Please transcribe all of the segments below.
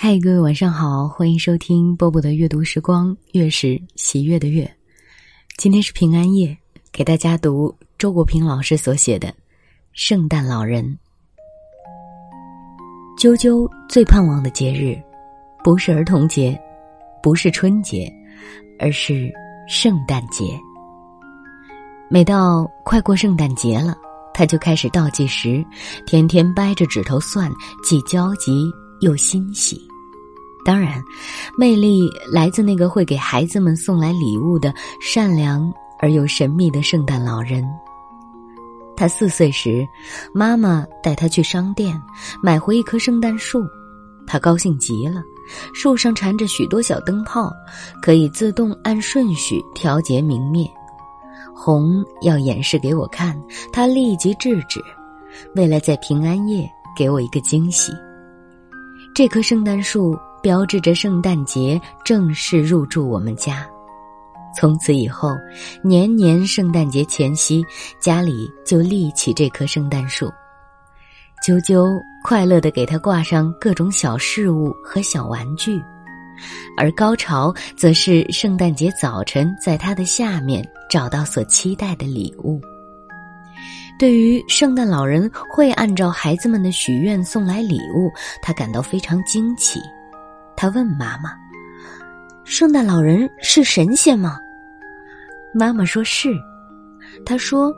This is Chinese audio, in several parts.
嗨，各位晚上好，欢迎收听波波的阅读时光，月是喜悦的月。今天是平安夜，给大家读周国平老师所写的《圣诞老人》。啾啾最盼望的节日，不是儿童节，不是春节，而是圣诞节。每到快过圣诞节了，他就开始倒计时，天天掰着指头算，既焦急又欣喜。当然，魅力来自那个会给孩子们送来礼物的善良而又神秘的圣诞老人。他四岁时，妈妈带他去商店买回一棵圣诞树，他高兴极了。树上缠着许多小灯泡，可以自动按顺序调节明灭。红要演示给我看，他立即制止，为了在平安夜给我一个惊喜。这棵圣诞树。标志着圣诞节正式入住我们家，从此以后，年年圣诞节前夕，家里就立起这棵圣诞树。啾啾快乐地给它挂上各种小饰物和小玩具，而高潮则是圣诞节早晨在它的下面找到所期待的礼物。对于圣诞老人会按照孩子们的许愿送来礼物，他感到非常惊奇。他问妈妈：“圣诞老人是神仙吗？”妈妈说是。他说：“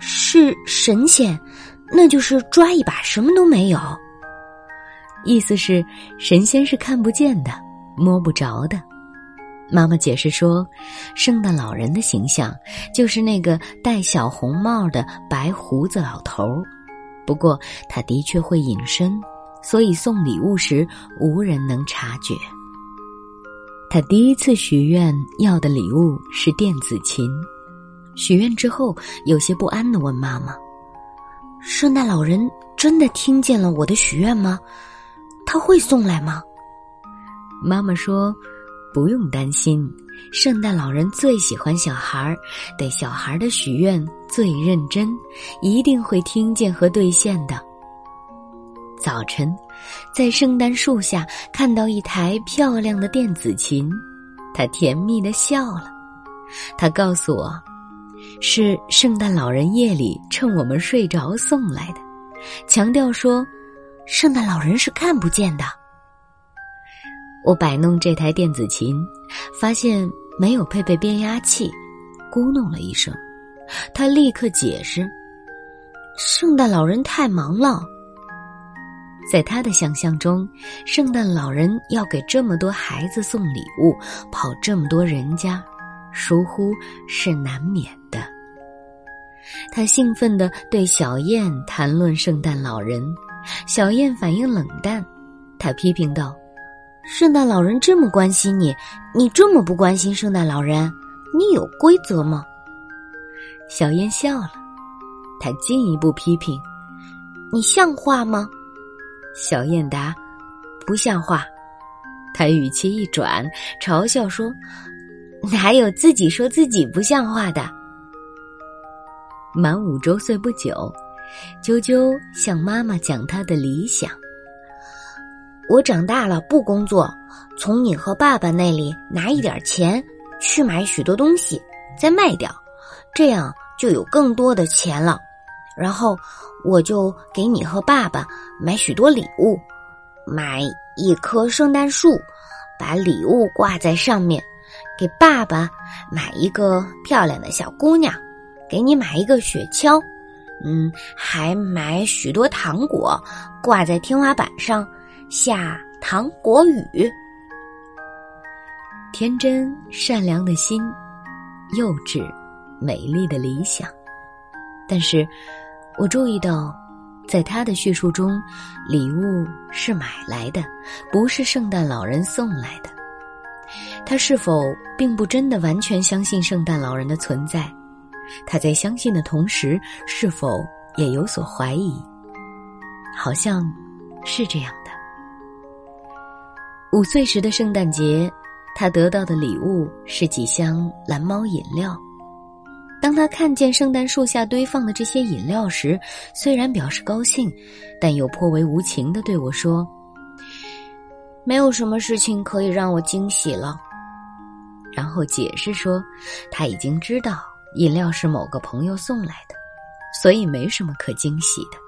是神仙，那就是抓一把什么都没有。”意思是神仙是看不见的、摸不着的。妈妈解释说，圣诞老人的形象就是那个戴小红帽的白胡子老头儿，不过他的确会隐身。所以送礼物时无人能察觉。他第一次许愿要的礼物是电子琴，许愿之后有些不安的问妈妈：“圣诞老人真的听见了我的许愿吗？他会送来吗？”妈妈说：“不用担心，圣诞老人最喜欢小孩儿，对小孩的许愿最认真，一定会听见和兑现的。”早晨，在圣诞树下看到一台漂亮的电子琴，他甜蜜的笑了。他告诉我，是圣诞老人夜里趁我们睡着送来的，强调说，圣诞老人是看不见的。我摆弄这台电子琴，发现没有配备变压器，咕哝了一声。他立刻解释，圣诞老人太忙了。在他的想象中，圣诞老人要给这么多孩子送礼物，跑这么多人家，疏忽是难免的。他兴奋地对小燕谈论圣诞老人，小燕反应冷淡。他批评道：“圣诞老人这么关心你，你这么不关心圣诞老人，你有规则吗？”小燕笑了，他进一步批评：“你像话吗？”小燕答：“不像话。”他语气一转，嘲笑说：“哪有自己说自己不像话的？”满五周岁不久，啾啾向妈妈讲他的理想：“我长大了不工作，从你和爸爸那里拿一点钱，去买许多东西，再卖掉，这样就有更多的钱了。”然后我就给你和爸爸买许多礼物，买一棵圣诞树，把礼物挂在上面；给爸爸买一个漂亮的小姑娘，给你买一个雪橇，嗯，还买许多糖果挂在天花板上，下糖果雨。天真善良的心，幼稚美丽的理想，但是。我注意到，在他的叙述中，礼物是买来的，不是圣诞老人送来的。他是否并不真的完全相信圣诞老人的存在？他在相信的同时，是否也有所怀疑？好像是这样的。五岁时的圣诞节，他得到的礼物是几箱蓝猫饮料。当他看见圣诞树下堆放的这些饮料时，虽然表示高兴，但又颇为无情的对我说：“没有什么事情可以让我惊喜了。然后解释说，他已经知道饮料是某个朋友送来的，所以没什么可惊喜的。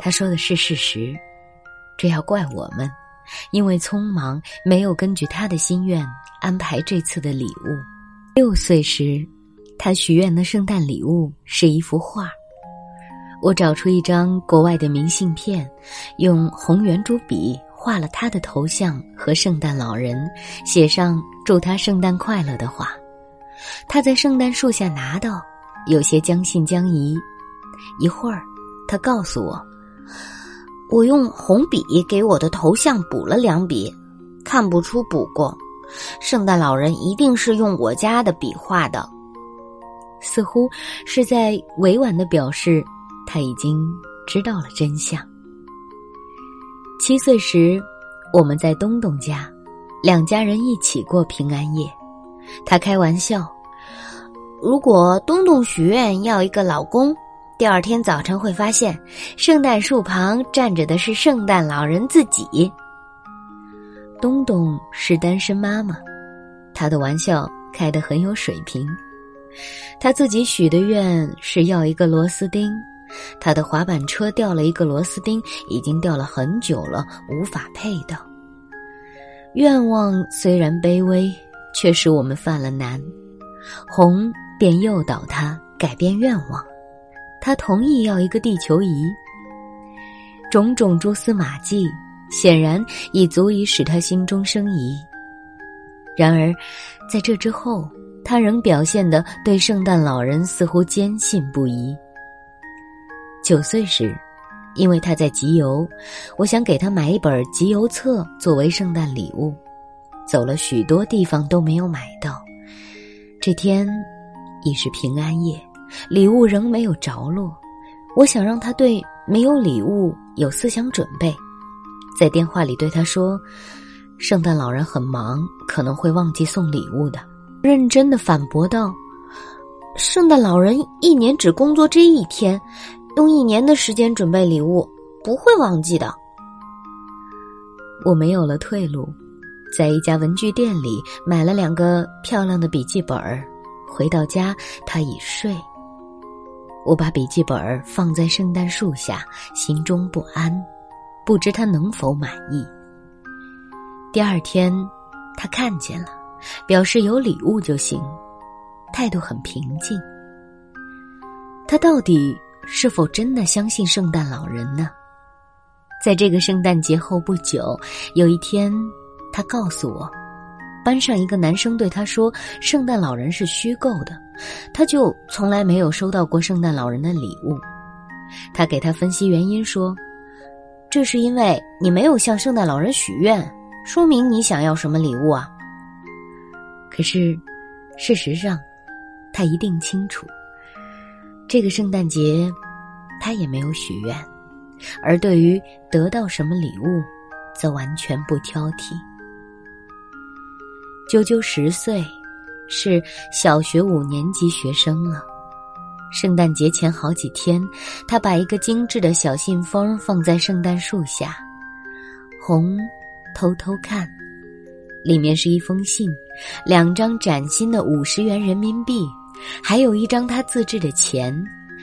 他说的是事实，这要怪我们，因为匆忙没有根据他的心愿安排这次的礼物。六岁时，他许愿的圣诞礼物是一幅画。我找出一张国外的明信片，用红圆珠笔画了他的头像和圣诞老人，写上祝他圣诞快乐的话。他在圣诞树下拿到，有些将信将疑。一会儿，他告诉我。我用红笔给我的头像补了两笔，看不出补过。圣诞老人一定是用我家的笔画的，似乎是在委婉的表示他已经知道了真相。七岁时，我们在东东家，两家人一起过平安夜。他开玩笑，如果东东许愿要一个老公。第二天早晨会发现，圣诞树旁站着的是圣诞老人自己。东东是单身妈妈，她的玩笑开得很有水平。他自己许的愿是要一个螺丝钉，他的滑板车掉了一个螺丝钉，已经掉了很久了，无法配到。愿望虽然卑微，却使我们犯了难。红便诱导他改变愿望。他同意要一个地球仪，种种蛛丝马迹显然已足以使他心中生疑。然而，在这之后，他仍表现的对圣诞老人似乎坚信不疑。九岁时，因为他在集邮，我想给他买一本集邮册作为圣诞礼物，走了许多地方都没有买到。这天，已是平安夜。礼物仍没有着落，我想让他对没有礼物有思想准备，在电话里对他说：“圣诞老人很忙，可能会忘记送礼物的。”认真的反驳道：“圣诞老人一年只工作这一天，用一年的时间准备礼物，不会忘记的。”我没有了退路，在一家文具店里买了两个漂亮的笔记本回到家，他已睡。我把笔记本放在圣诞树下，心中不安，不知他能否满意。第二天，他看见了，表示有礼物就行，态度很平静。他到底是否真的相信圣诞老人呢？在这个圣诞节后不久，有一天，他告诉我。班上一个男生对他说：“圣诞老人是虚构的，他就从来没有收到过圣诞老人的礼物。”他给他分析原因说：“这是因为你没有向圣诞老人许愿，说明你想要什么礼物啊？”可是，事实上，他一定清楚，这个圣诞节，他也没有许愿，而对于得到什么礼物，则完全不挑剔。啾啾十岁，是小学五年级学生了。圣诞节前好几天，他把一个精致的小信封放在圣诞树下。红偷偷看，里面是一封信，两张崭新的五十元人民币，还有一张他自制的钱，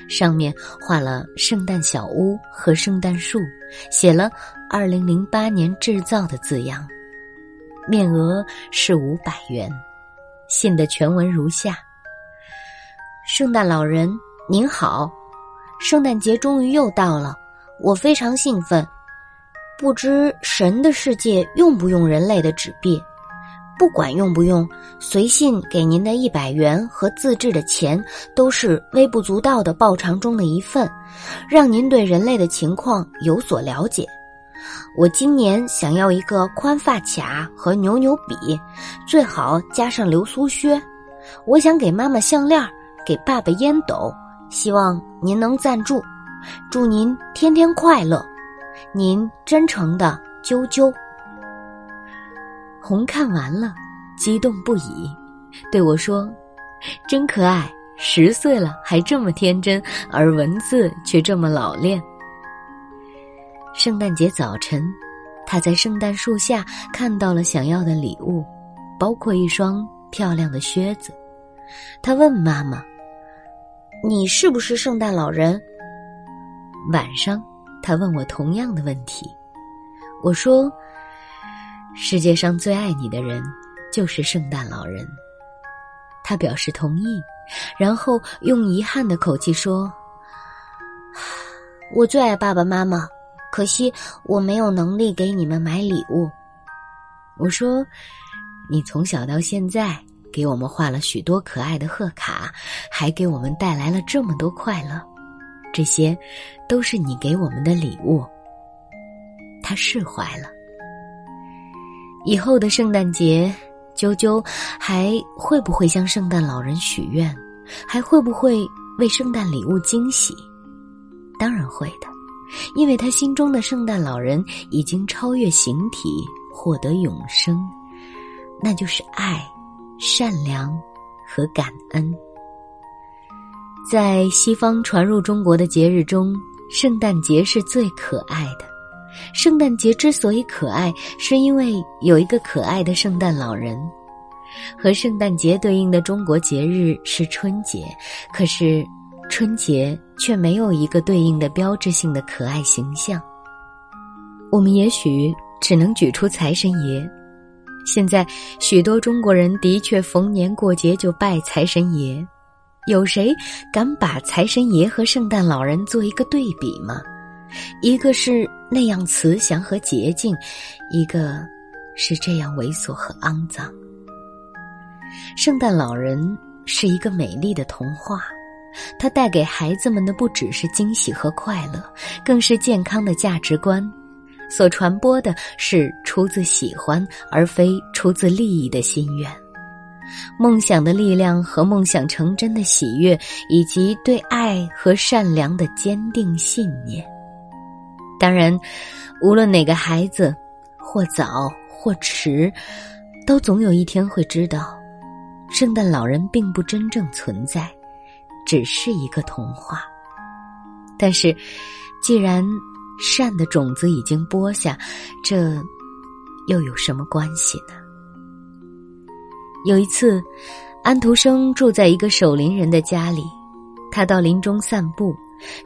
上面画了圣诞小屋和圣诞树，写了“二零零八年制造”的字样。面额是五百元，信的全文如下：圣诞老人您好，圣诞节终于又到了，我非常兴奋。不知神的世界用不用人类的纸币？不管用不用，随信给您的一百元和自制的钱都是微不足道的报偿中的一份，让您对人类的情况有所了解。我今年想要一个宽发卡和扭扭笔，最好加上流苏靴。我想给妈妈项链，给爸爸烟斗，希望您能赞助。祝您天天快乐，您真诚的啾啾。红看完了，激动不已，对我说：“真可爱，十岁了还这么天真，而文字却这么老练。”圣诞节早晨，他在圣诞树下看到了想要的礼物，包括一双漂亮的靴子。他问妈妈：“你是不是圣诞老人？”晚上，他问我同样的问题。我说：“世界上最爱你的人就是圣诞老人。”他表示同意，然后用遗憾的口气说：“我最爱爸爸妈妈，可惜我没有能力给你们买礼物。”我说：“你从小到现在给我们画了许多可爱的贺卡，还给我们带来了这么多快乐，这些都是你给我们的礼物。”他释怀了。以后的圣诞节，啾啾还会不会向圣诞老人许愿？还会不会为圣诞礼物惊喜？当然会的，因为他心中的圣诞老人已经超越形体，获得永生，那就是爱、善良和感恩。在西方传入中国的节日中，圣诞节是最可爱的。圣诞节之所以可爱，是因为有一个可爱的圣诞老人。和圣诞节对应的中国节日是春节，可是春节却没有一个对应的标志性的可爱形象。我们也许只能举出财神爷。现在许多中国人的确逢年过节就拜财神爷，有谁敢把财神爷和圣诞老人做一个对比吗？一个是那样慈祥和洁净，一个是这样猥琐和肮脏。圣诞老人是一个美丽的童话，它带给孩子们的不只是惊喜和快乐，更是健康的价值观。所传播的是出自喜欢而非出自利益的心愿，梦想的力量和梦想成真的喜悦，以及对爱和善良的坚定信念。当然，无论哪个孩子，或早或迟，都总有一天会知道，圣诞老人并不真正存在，只是一个童话。但是，既然善的种子已经播下，这又有什么关系呢？有一次，安徒生住在一个守林人的家里，他到林中散步。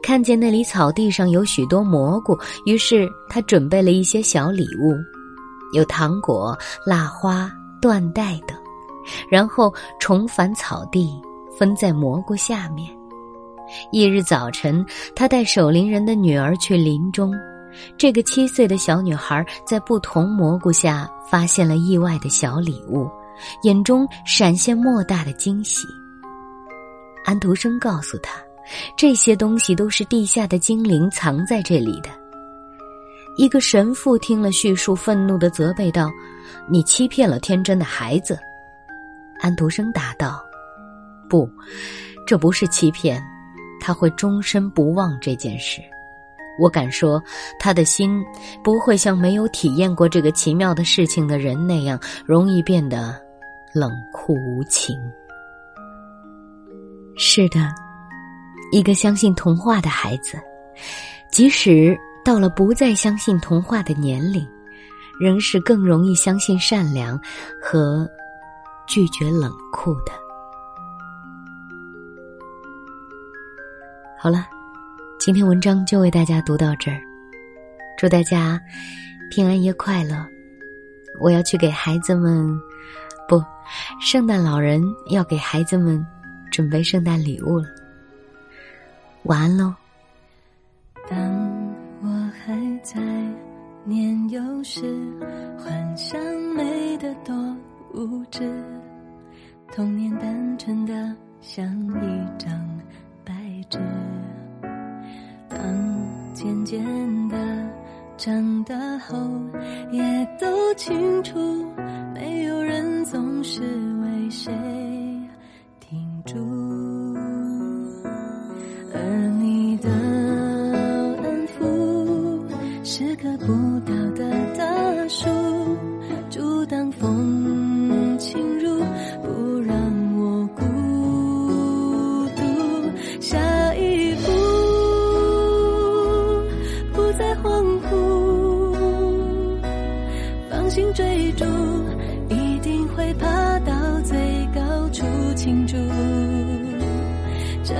看见那里草地上有许多蘑菇，于是他准备了一些小礼物，有糖果、蜡花、缎带等，然后重返草地，分在蘑菇下面。一日早晨，他带守林人的女儿去林中，这个七岁的小女孩在不同蘑菇下发现了意外的小礼物，眼中闪现莫大的惊喜。安徒生告诉他。这些东西都是地下的精灵藏在这里的。一个神父听了叙述，愤怒的责备道：“你欺骗了天真的孩子。”安徒生答道：“不，这不是欺骗，他会终身不忘这件事。我敢说，他的心不会像没有体验过这个奇妙的事情的人那样容易变得冷酷无情。”是的。一个相信童话的孩子，即使到了不再相信童话的年龄，仍是更容易相信善良和拒绝冷酷的。好了，今天文章就为大家读到这儿，祝大家平安夜快乐！我要去给孩子们，不，圣诞老人要给孩子们准备圣诞礼物了。晚安喽。当我还在年幼时，幻想美得多无知，童年单纯的像一张白纸。当渐渐的长大后，也都清楚，没有人总是为谁停住。心追逐一定会爬到最高处庆祝。这